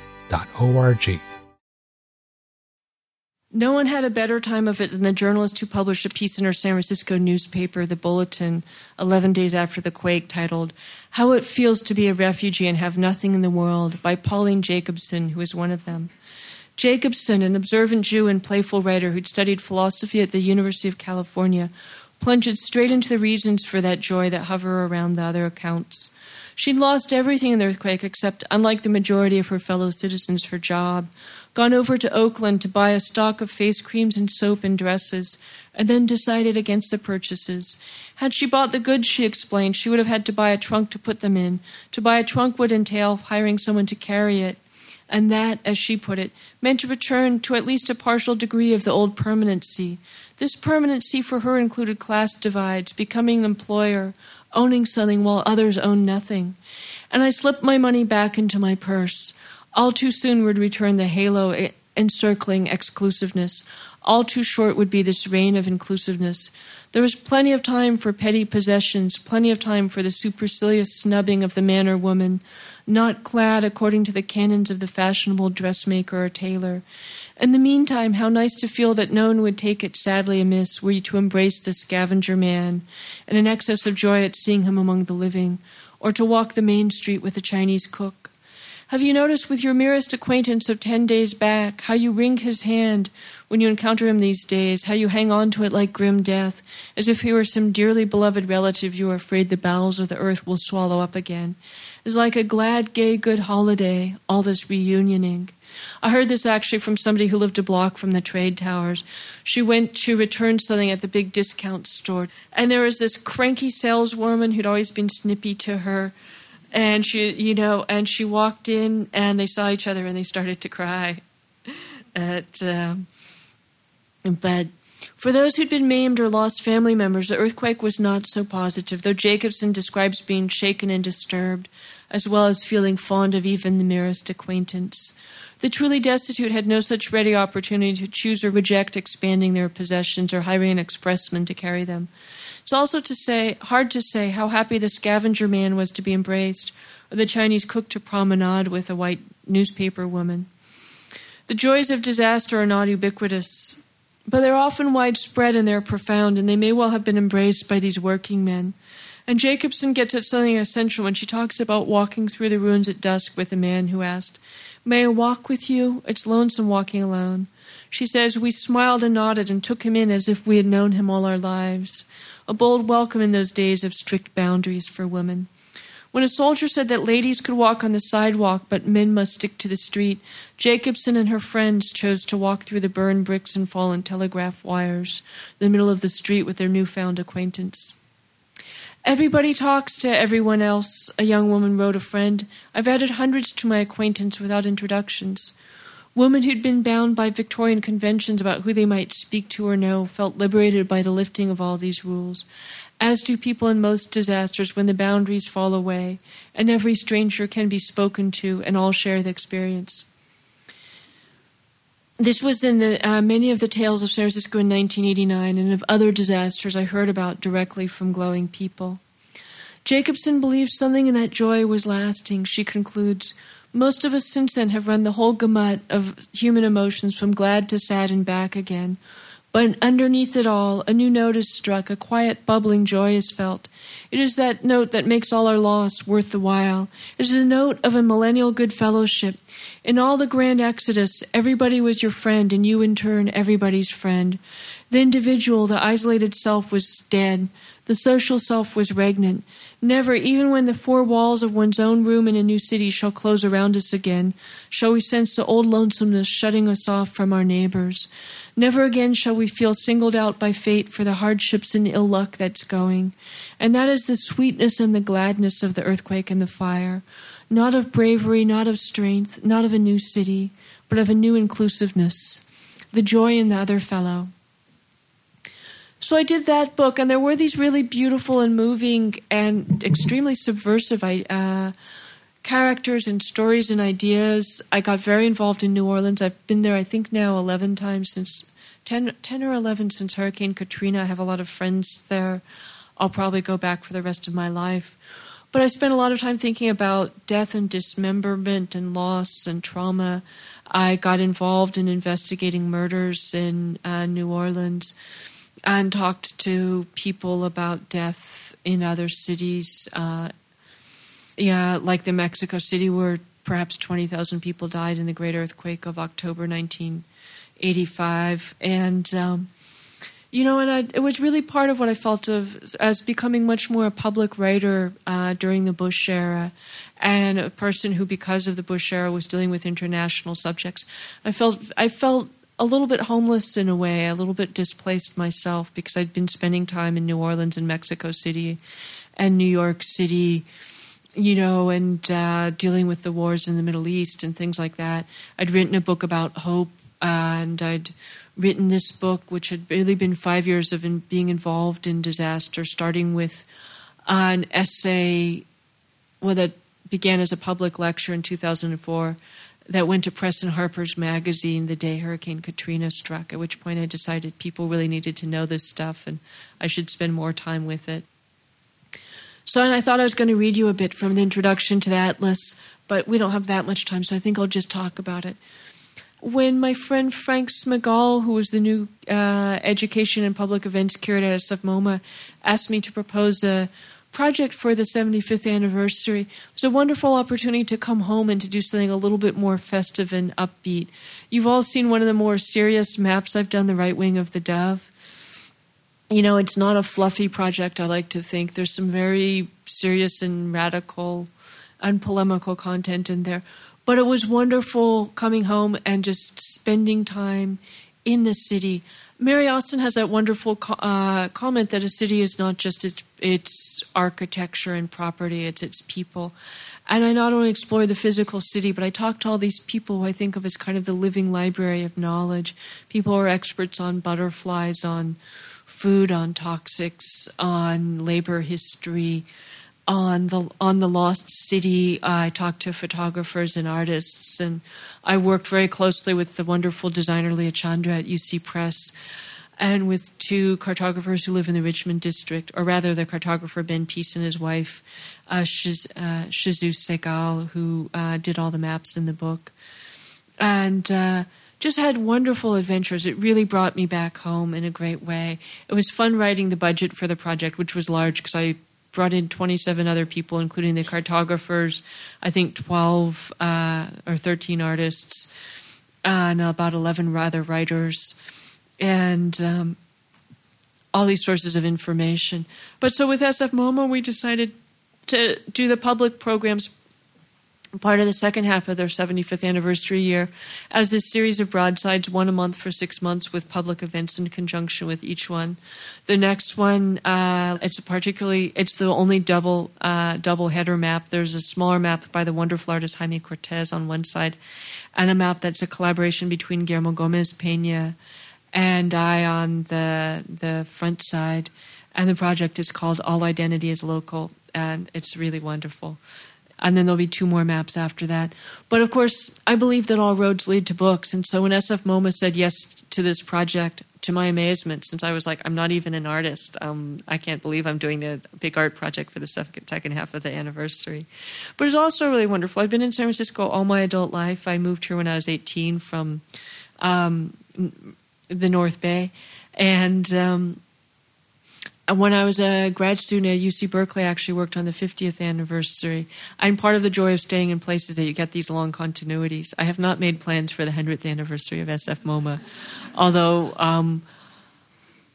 [SPEAKER 3] No one had a better time of it than the journalist who published a piece in her San Francisco newspaper, The Bulletin, 11 days after the quake, titled How It Feels to Be a Refugee and Have Nothing in the World by Pauline Jacobson, who was one of them. Jacobson, an observant Jew and playful writer who'd studied philosophy at the University of California, plunged straight into the reasons for that joy that hover around the other accounts. She'd lost everything in the earthquake except, unlike the majority of her fellow citizens, her job, gone over to Oakland to buy a stock of face creams and soap and dresses, and then decided against the purchases. Had she bought the goods, she explained, she would have had to buy a trunk to put them in. To buy a trunk would entail hiring someone to carry it. And that, as she put it, meant to return to at least a partial degree of the old permanency. This permanency for her included class divides, becoming an employer, owning something while others owned nothing. And I slipped my money back into my purse. All too soon would return the halo encircling exclusiveness. All too short would be this reign of inclusiveness. There was plenty of time for petty possessions, plenty of time for the supercilious snubbing of the man or woman, not clad according to the canons of the fashionable dressmaker or tailor. In the meantime, how nice to feel that no one would take it sadly amiss were you to embrace the scavenger man, in an excess of joy at seeing him among the living, or to walk the main street with a Chinese cook. Have you noticed with your merest acquaintance of ten days back how you wring his hand when you encounter him these days, how you hang on to it like grim death, as if he were some dearly beloved relative you are afraid the bowels of the earth will swallow up again? It's like a glad, gay, good holiday, all this reunioning. I heard this actually from somebody who lived a block from the trade towers. She went to return something at the big discount store, and there was this cranky saleswoman who'd always been snippy to her and she you know and she walked in and they saw each other and they started to cry at um, but for those who'd been maimed or lost family members the earthquake was not so positive though jacobson describes being shaken and disturbed as well as feeling fond of even the merest acquaintance. The truly destitute had no such ready opportunity to choose or reject expanding their possessions or hiring an expressman to carry them it's also to say hard to say how happy the scavenger man was to be embraced, or the Chinese cook to promenade with a white newspaper woman. The joys of disaster are not ubiquitous, but they're often widespread and they're profound, and they may well have been embraced by these working men. And Jacobson gets at something essential when she talks about walking through the ruins at dusk with a man who asked, May I walk with you? It's lonesome walking alone. She says, We smiled and nodded and took him in as if we had known him all our lives a bold welcome in those days of strict boundaries for women. When a soldier said that ladies could walk on the sidewalk but men must stick to the street, Jacobson and her friends chose to walk through the burned bricks and fallen telegraph wires, the middle of the street with their newfound acquaintance. Everybody talks to everyone else, a young woman wrote a friend. I've added hundreds to my acquaintance without introductions. Women who'd been bound by Victorian conventions about who they might speak to or know felt liberated by the lifting of all these rules, as do people in most disasters when the boundaries fall away and every stranger can be spoken to and all share the experience. This was in the, uh, many of the tales of San Francisco in 1989 and of other disasters I heard about directly from glowing people. Jacobson believes something in that joy was lasting. She concludes, most of us since then have run the whole gamut of human emotions from glad to sad and back again. But underneath it all, a new note is struck, a quiet, bubbling joy is felt. It is that note that makes all our loss worth the while. It is the note of a millennial good fellowship. In all the grand exodus, everybody was your friend, and you in turn everybody's friend. The individual, the isolated self, was dead. The social self was regnant. Never, even when the four walls of one's own room in a new city shall close around us again, shall we sense the old lonesomeness shutting us off from our neighbors. Never again shall we feel singled out by fate for the hardships and ill luck that's going. And that is the sweetness and the gladness of the earthquake and the fire. Not of bravery, not of strength, not of a new city, but of a new inclusiveness. The joy in the other fellow. So I did that book, and there were these really beautiful and moving and extremely subversive uh, characters and stories and ideas. I got very involved in New Orleans. I've been there, I think, now 11 times since 10, 10 or 11 since Hurricane Katrina. I have a lot of friends there. I'll probably go back for the rest of my life. But I spent a lot of time thinking about death and dismemberment and loss and trauma. I got involved in investigating murders in uh, New Orleans and talked to people about death in other cities. Uh, yeah, like the Mexico City, where perhaps 20,000 people died in the great earthquake of October 1985. And um, you know, and I, it was really part of what I felt of as becoming much more a public writer uh, during the Bush era, and a person who, because of the Bush era, was dealing with international subjects. I felt I felt a little bit homeless in a way, a little bit displaced myself because I'd been spending time in New Orleans and Mexico City, and New York City you know, and uh, dealing with the wars in the Middle East and things like that. I'd written a book about hope, uh, and I'd written this book, which had really been five years of in, being involved in disaster, starting with an essay well, that began as a public lecture in 2004 that went to Press and Harper's magazine the day Hurricane Katrina struck, at which point I decided people really needed to know this stuff and I should spend more time with it. So, and I thought I was going to read you a bit from the introduction to the Atlas, but we don't have that much time, so I think I'll just talk about it when my friend Frank Smigiel, who was the new uh, education and public events curator at SF MoMA, asked me to propose a project for the 75th anniversary. Was a wonderful opportunity to come home and to do something a little bit more festive and upbeat. You've all seen one of the more serious maps I've done, the right wing of the Dove. You know, it's not a fluffy project, I like to think. There's some very serious and radical, unpolemical content in there. But it was wonderful coming home and just spending time in the city. Mary Austin has that wonderful uh, comment that a city is not just its its architecture and property; it's its people. And I not only explore the physical city, but I talk to all these people who I think of as kind of the living library of knowledge. People who are experts on butterflies, on food, on toxics, on labor history, on the on the lost city i talked to photographers and artists and i worked very closely with the wonderful designer Lia Tjandra at uc press and with two cartographers who live in the richmond district or rather the cartographer Ben Pease and his wife uh, Shiz, uh, Shizue Seigel who uh, did all the maps in the book and uh, just had wonderful adventures. It really brought me back home in a great way. It was fun writing the budget for the project, which was large because I brought in 27 other people, including the cartographers, I think 12 uh, or 13 artists, and about 11 rather writers, and um, all these sources of information. But so with SF MoMA, we decided to do the public programs part of the second half of their 75th anniversary year as this series of broadsides, one a month for six months with public events in conjunction with each one. The next one, uh, it's particularly, it's the only double uh, double header map. There's a smaller map by the wonderful artist Jaime Cortez on one side, and a map that's a collaboration between Guillermo Gomez Pena and I on the the front side. And the project is called All Identity is Local, and it's really wonderful and then there'll be two more maps after that. But of course, I believe that all roads lead to books, and so when SF MoMA said yes to this project, to my amazement, since I was like, I'm not even an artist, um, I can't believe I'm doing the big art project for the second, second half of the anniversary. But it's also really wonderful. I've been in San Francisco all my adult life. I moved here when I was 18 from um, the North Bay, and um, when I was a grad student at UC Berkeley, I actually worked on the 50th anniversary. I'm part of the joy of staying in places that you get these long continuities. I have not made plans for the 100th anniversary of SF MoMA, although um,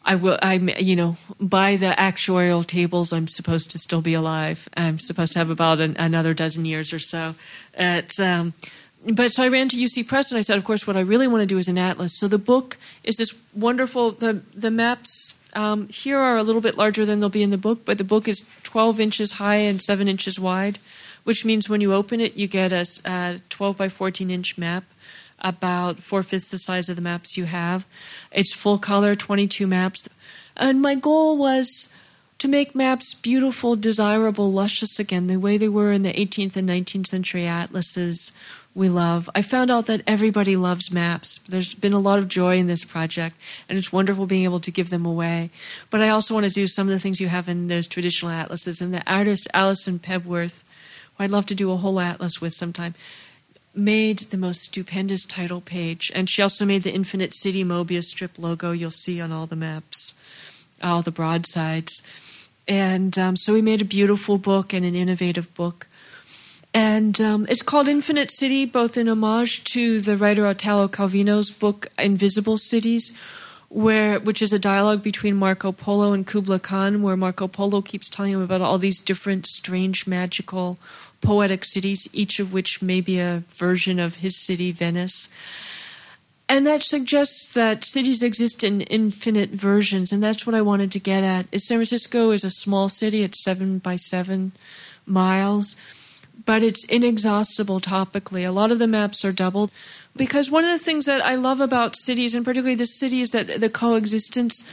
[SPEAKER 3] I will. I you know by the actuarial tables, I'm supposed to still be alive. I'm supposed to have about an, another dozen years or so. At um, but so I ran to UC Press and I said, of course, what I really want to do is an atlas. So the book is this wonderful. The the maps um, here are a little bit larger than they'll be in the book, but the book is 12 inches high and 7 inches wide, which means when you open it, you get a, a 12 by 14 inch map, about four fifths the size of the maps you have. It's full color, 22 maps. And my goal was to make maps beautiful, desirable, luscious again, the way they were in the 18th and 19th century atlases we love. I found out that everybody loves maps. There's been a lot of joy in this project, and it's wonderful being able to give them away. But I also want to do some of the things you have in those traditional atlases. And the artist Alison Pebworth, who I'd love to do a whole atlas with sometime, made the most stupendous title page. And she also made the Infinite City Mobius strip logo you'll see on all the maps, all the broadsides. And um, so we made a beautiful book and an innovative book and um, it's called Infinite City, both in homage to the writer Italo Calvino's book Invisible Cities, where which is a dialogue between Marco Polo and Kubla Khan, where Marco Polo keeps telling him about all these different, strange, magical, poetic cities, each of which may be a version of his city, Venice. And that suggests that cities exist in infinite versions, and that's what I wanted to get at. Is San Francisco is a small city; it's seven by seven miles but it's inexhaustible topically. A lot of the maps are doubled because one of the things that I love about cities, and particularly this city, is that the coexistence.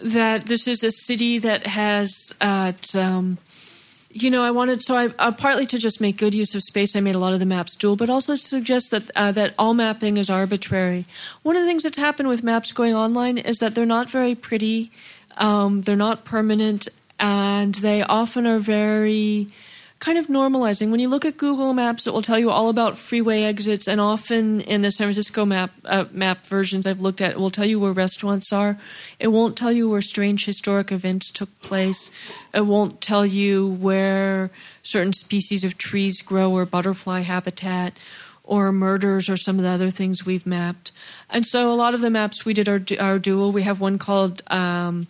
[SPEAKER 3] That this is a city that has, um, you know, I wanted so I uh, partly to just make good use of space. I made a lot of the maps dual, but also to suggest that uh, that all mapping is arbitrary. One of the things that's happened with maps going online is that they're not very pretty, um, they're not permanent, and they often are very kind of normalizing. When you look at Google Maps, it will tell you all about freeway exits, and often in the San Francisco map uh, map versions I've looked at, it will tell you where restaurants are. It won't tell you where strange historic events took place. It won't tell you where certain species of trees grow or butterfly habitat or murders or some of the other things we've mapped. And so a lot of the maps we did are, are dual. We have one called um,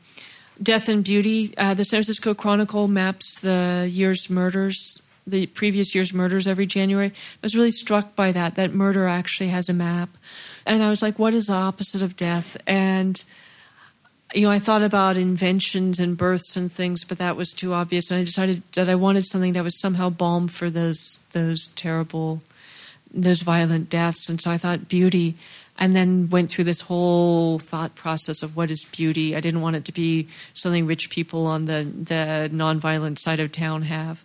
[SPEAKER 3] Death and Beauty. Uh, the San Francisco Chronicle maps the year's murders, the previous year's murders every January. I was really struck by that. That murder actually has a map. And I was like, what is the opposite of death? And you know, I thought about inventions and births and things, but that was too obvious. And I decided that I wanted something that was somehow balm for those those terrible, those violent deaths. And so I thought beauty and then went through this whole thought process of what is beauty. I didn't want it to be something rich people on the the nonviolent side of town have.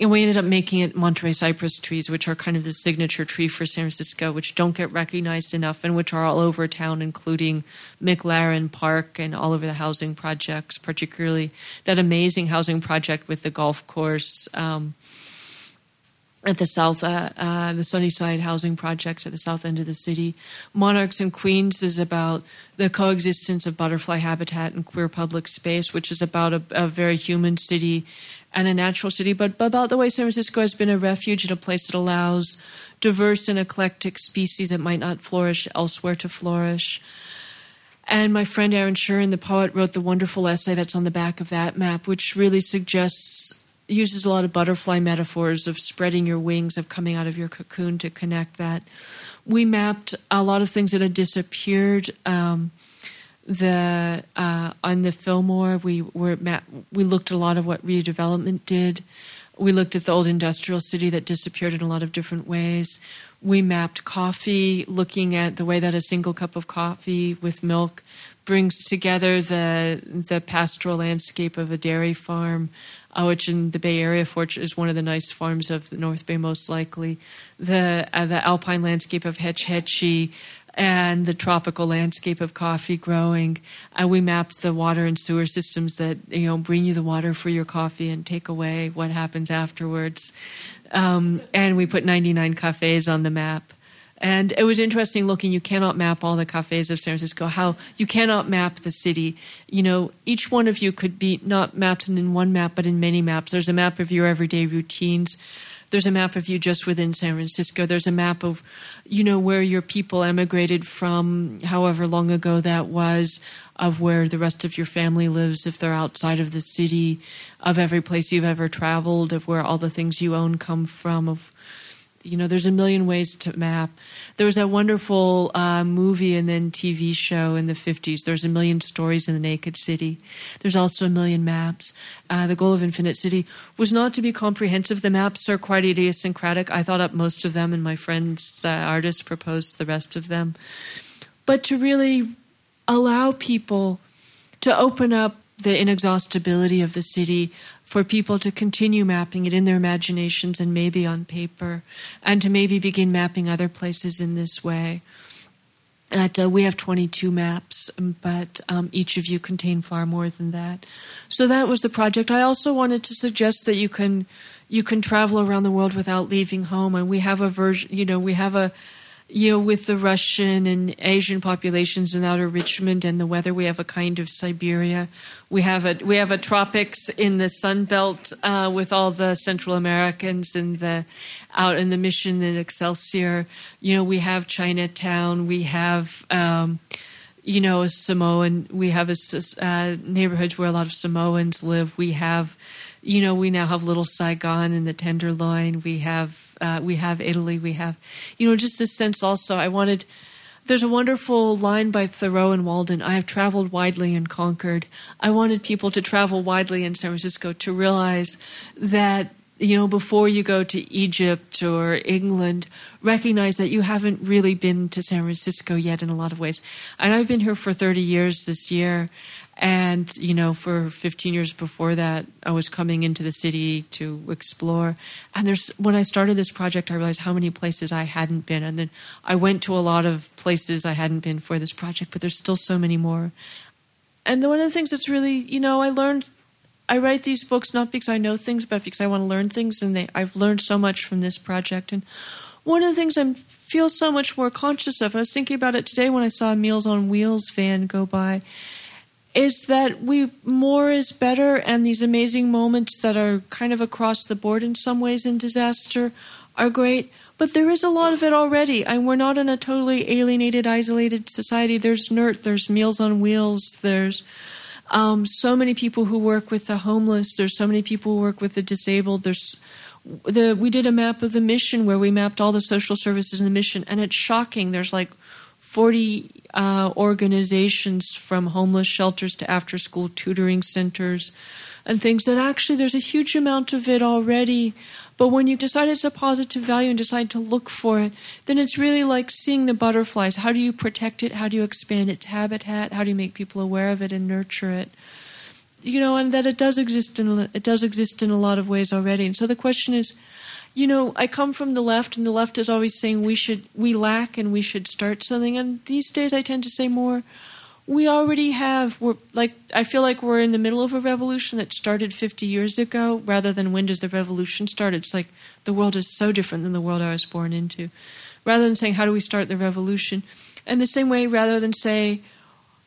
[SPEAKER 3] And we ended up making it Monterey cypress trees, which are kind of the signature tree for San Francisco, which don't get recognized enough and which are all over town, including McLaren Park and all over the housing projects, particularly that amazing housing project with the golf course. Um, at the south, uh, uh, the Sunnyside housing projects at the south end of the city. Monarchs and Queens is about the coexistence of butterfly habitat and queer public space, which is about a, a very human city and a natural city, but, but about the way San Francisco has been a refuge and a place that allows diverse and eclectic species that might not flourish elsewhere to flourish. And my friend Aaron Shurin, the poet, wrote the wonderful essay that's on the back of that map, which really suggests uses a lot of butterfly metaphors of spreading your wings, of coming out of your cocoon to connect that. We mapped a lot of things that had disappeared. Um, the uh, on the Fillmore, we were map- we looked at a lot of what redevelopment did. We looked at the old industrial city that disappeared in a lot of different ways. We mapped coffee, looking at the way that a single cup of coffee with milk brings together the the pastoral landscape of a dairy farm, uh, which in the Bay Area is one of the nice farms of the North Bay, most likely. The uh, the alpine landscape of Hetch Hetchy and the tropical landscape of coffee growing. Uh, we mapped the water and sewer systems that you know bring you the water for your coffee and take away what happens afterwards. Um, and we put 99 cafes on the map. And it was interesting looking. You cannot map all the cafes of San Francisco. How you cannot map the city. You know, each one of you could be not mapped in one map, but in many maps. There's a map of your everyday routines. There's a map of you just within San Francisco. There's a map of, you know, where your people emigrated from, however long ago that was, of where the rest of your family lives if they're outside of the city, of every place you've ever traveled, of where all the things you own come from, of you know, there's a million ways to map. There was that wonderful uh, movie and then TV show in the 50s. There's a million stories in the Naked City. There's also a million maps. Uh, the goal of Infinite City was not to be comprehensive. The maps are quite idiosyncratic. I thought up most of them, and my friends, uh, artists, proposed the rest of them. But to really allow people to open up the inexhaustibility of the city for people to continue mapping it in their imaginations and maybe on paper, and to maybe begin mapping other places in this way. At, uh, we have 22 maps, but um, each of you contain far more than that. So that was the project. I also wanted to suggest that you can you can travel around the world without leaving home, and we have a version. You know, we have a you know, with the Russian and Asian populations in outer Richmond and the weather, we have a kind of Siberia. We have a we have a tropics in the Sun Belt uh, with all the Central Americans and the out in the Mission and Excelsior. You know, we have Chinatown. We have. Um, you know, a Samoan. We have a, uh, neighborhoods where a lot of Samoans live. We have, you know, we now have Little Saigon and the Tenderloin. We have uh, we have Italy, we have, you know, just this sense also. I wanted, there's a wonderful line by Thoreau and Walden I have traveled widely and Concord. I wanted people to travel widely in San Francisco to realize that, you know, before you go to Egypt or England, recognize that you haven't really been to San Francisco yet in a lot of ways. And I've been here for 30 years this year. And, you know, for 15 years before that, I was coming into the city to explore. And there's, when I started this project, I realized how many places I hadn't been. And then I went to a lot of places I hadn't been for this project, but there's still so many more. And one of the things that's really, you know, I learned, I write these books not because I know things, but because I want to learn things. And they, I've learned so much from this project. And one of the things I feel so much more conscious of, I was thinking about it today when I saw a Meals on Wheels van go by is that we more is better and these amazing moments that are kind of across the board in some ways in disaster are great. But there is a lot of it already and we're not in a totally alienated isolated society. There's NERT there's meals on wheels there's um, so many people who work with the homeless there's so many people who work with the disabled there's the we did a map of the mission where we mapped all the social services in the mission and it's shocking. There's like 40 uh, organizations from homeless shelters to after school tutoring centers and things that actually there's a huge amount of it already. But when you decide it's a positive value and decide to look for it, then it's really like seeing the butterflies. How do you protect it? How do you expand its habitat? How do you make people aware of it and nurture it? You know, and that it does exist in it does exist in a lot of ways already. And so the question is, you know, I come from the left, and the left is always saying we should, we lack, and we should start something. And these days, I tend to say more, we already have. We're like, I feel like we're in the middle of a revolution that started 50 years ago, rather than when does the revolution start? It's like the world is so different than the world I was born into. Rather than saying how do we start the revolution, and the same way, rather than say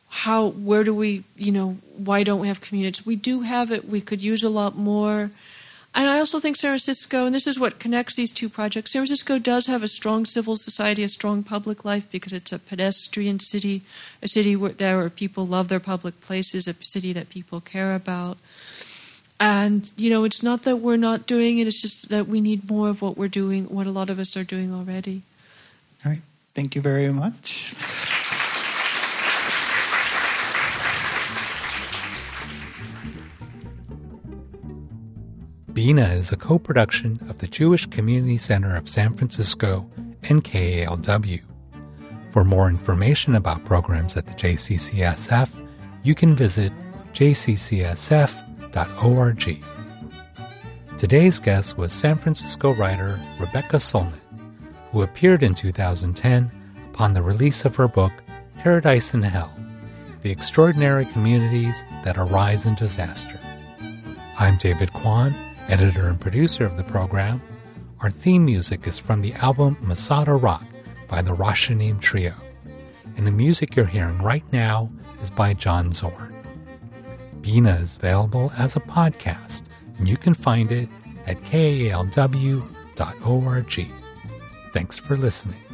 [SPEAKER 3] how, where do we, you know, why don't we have communities? We do have it. We could use a lot more and I also think San Francisco, and this is what connects these two projects, San Francisco does have a strong civil society, a strong public life because it's a pedestrian city, a city where, people love their public places, a city that people care about. And, you know, it's not that we're not doing it, it's just that we need more of what we're doing, what a lot of us are doing already.
[SPEAKER 2] All right. Thank you very much.
[SPEAKER 1] Bina is a co production of the Jewish Community Center of San Francisco and KALW. For more information about programs at the JCCSF, you can visit jccsf.org. Today's guest was San Francisco writer Rebecca Solnit, who appeared in 2010 upon the release of her book Paradise in Hell The Extraordinary Communities That Arise in Disaster. I'm David Kwan editor and producer of the program. Our theme music is from the album Masada Rock by the Rashanim Trio. And the music you're hearing right now is by John Zorn. Bina is available as a podcast, and you can find it at kalw.org. Thanks for listening.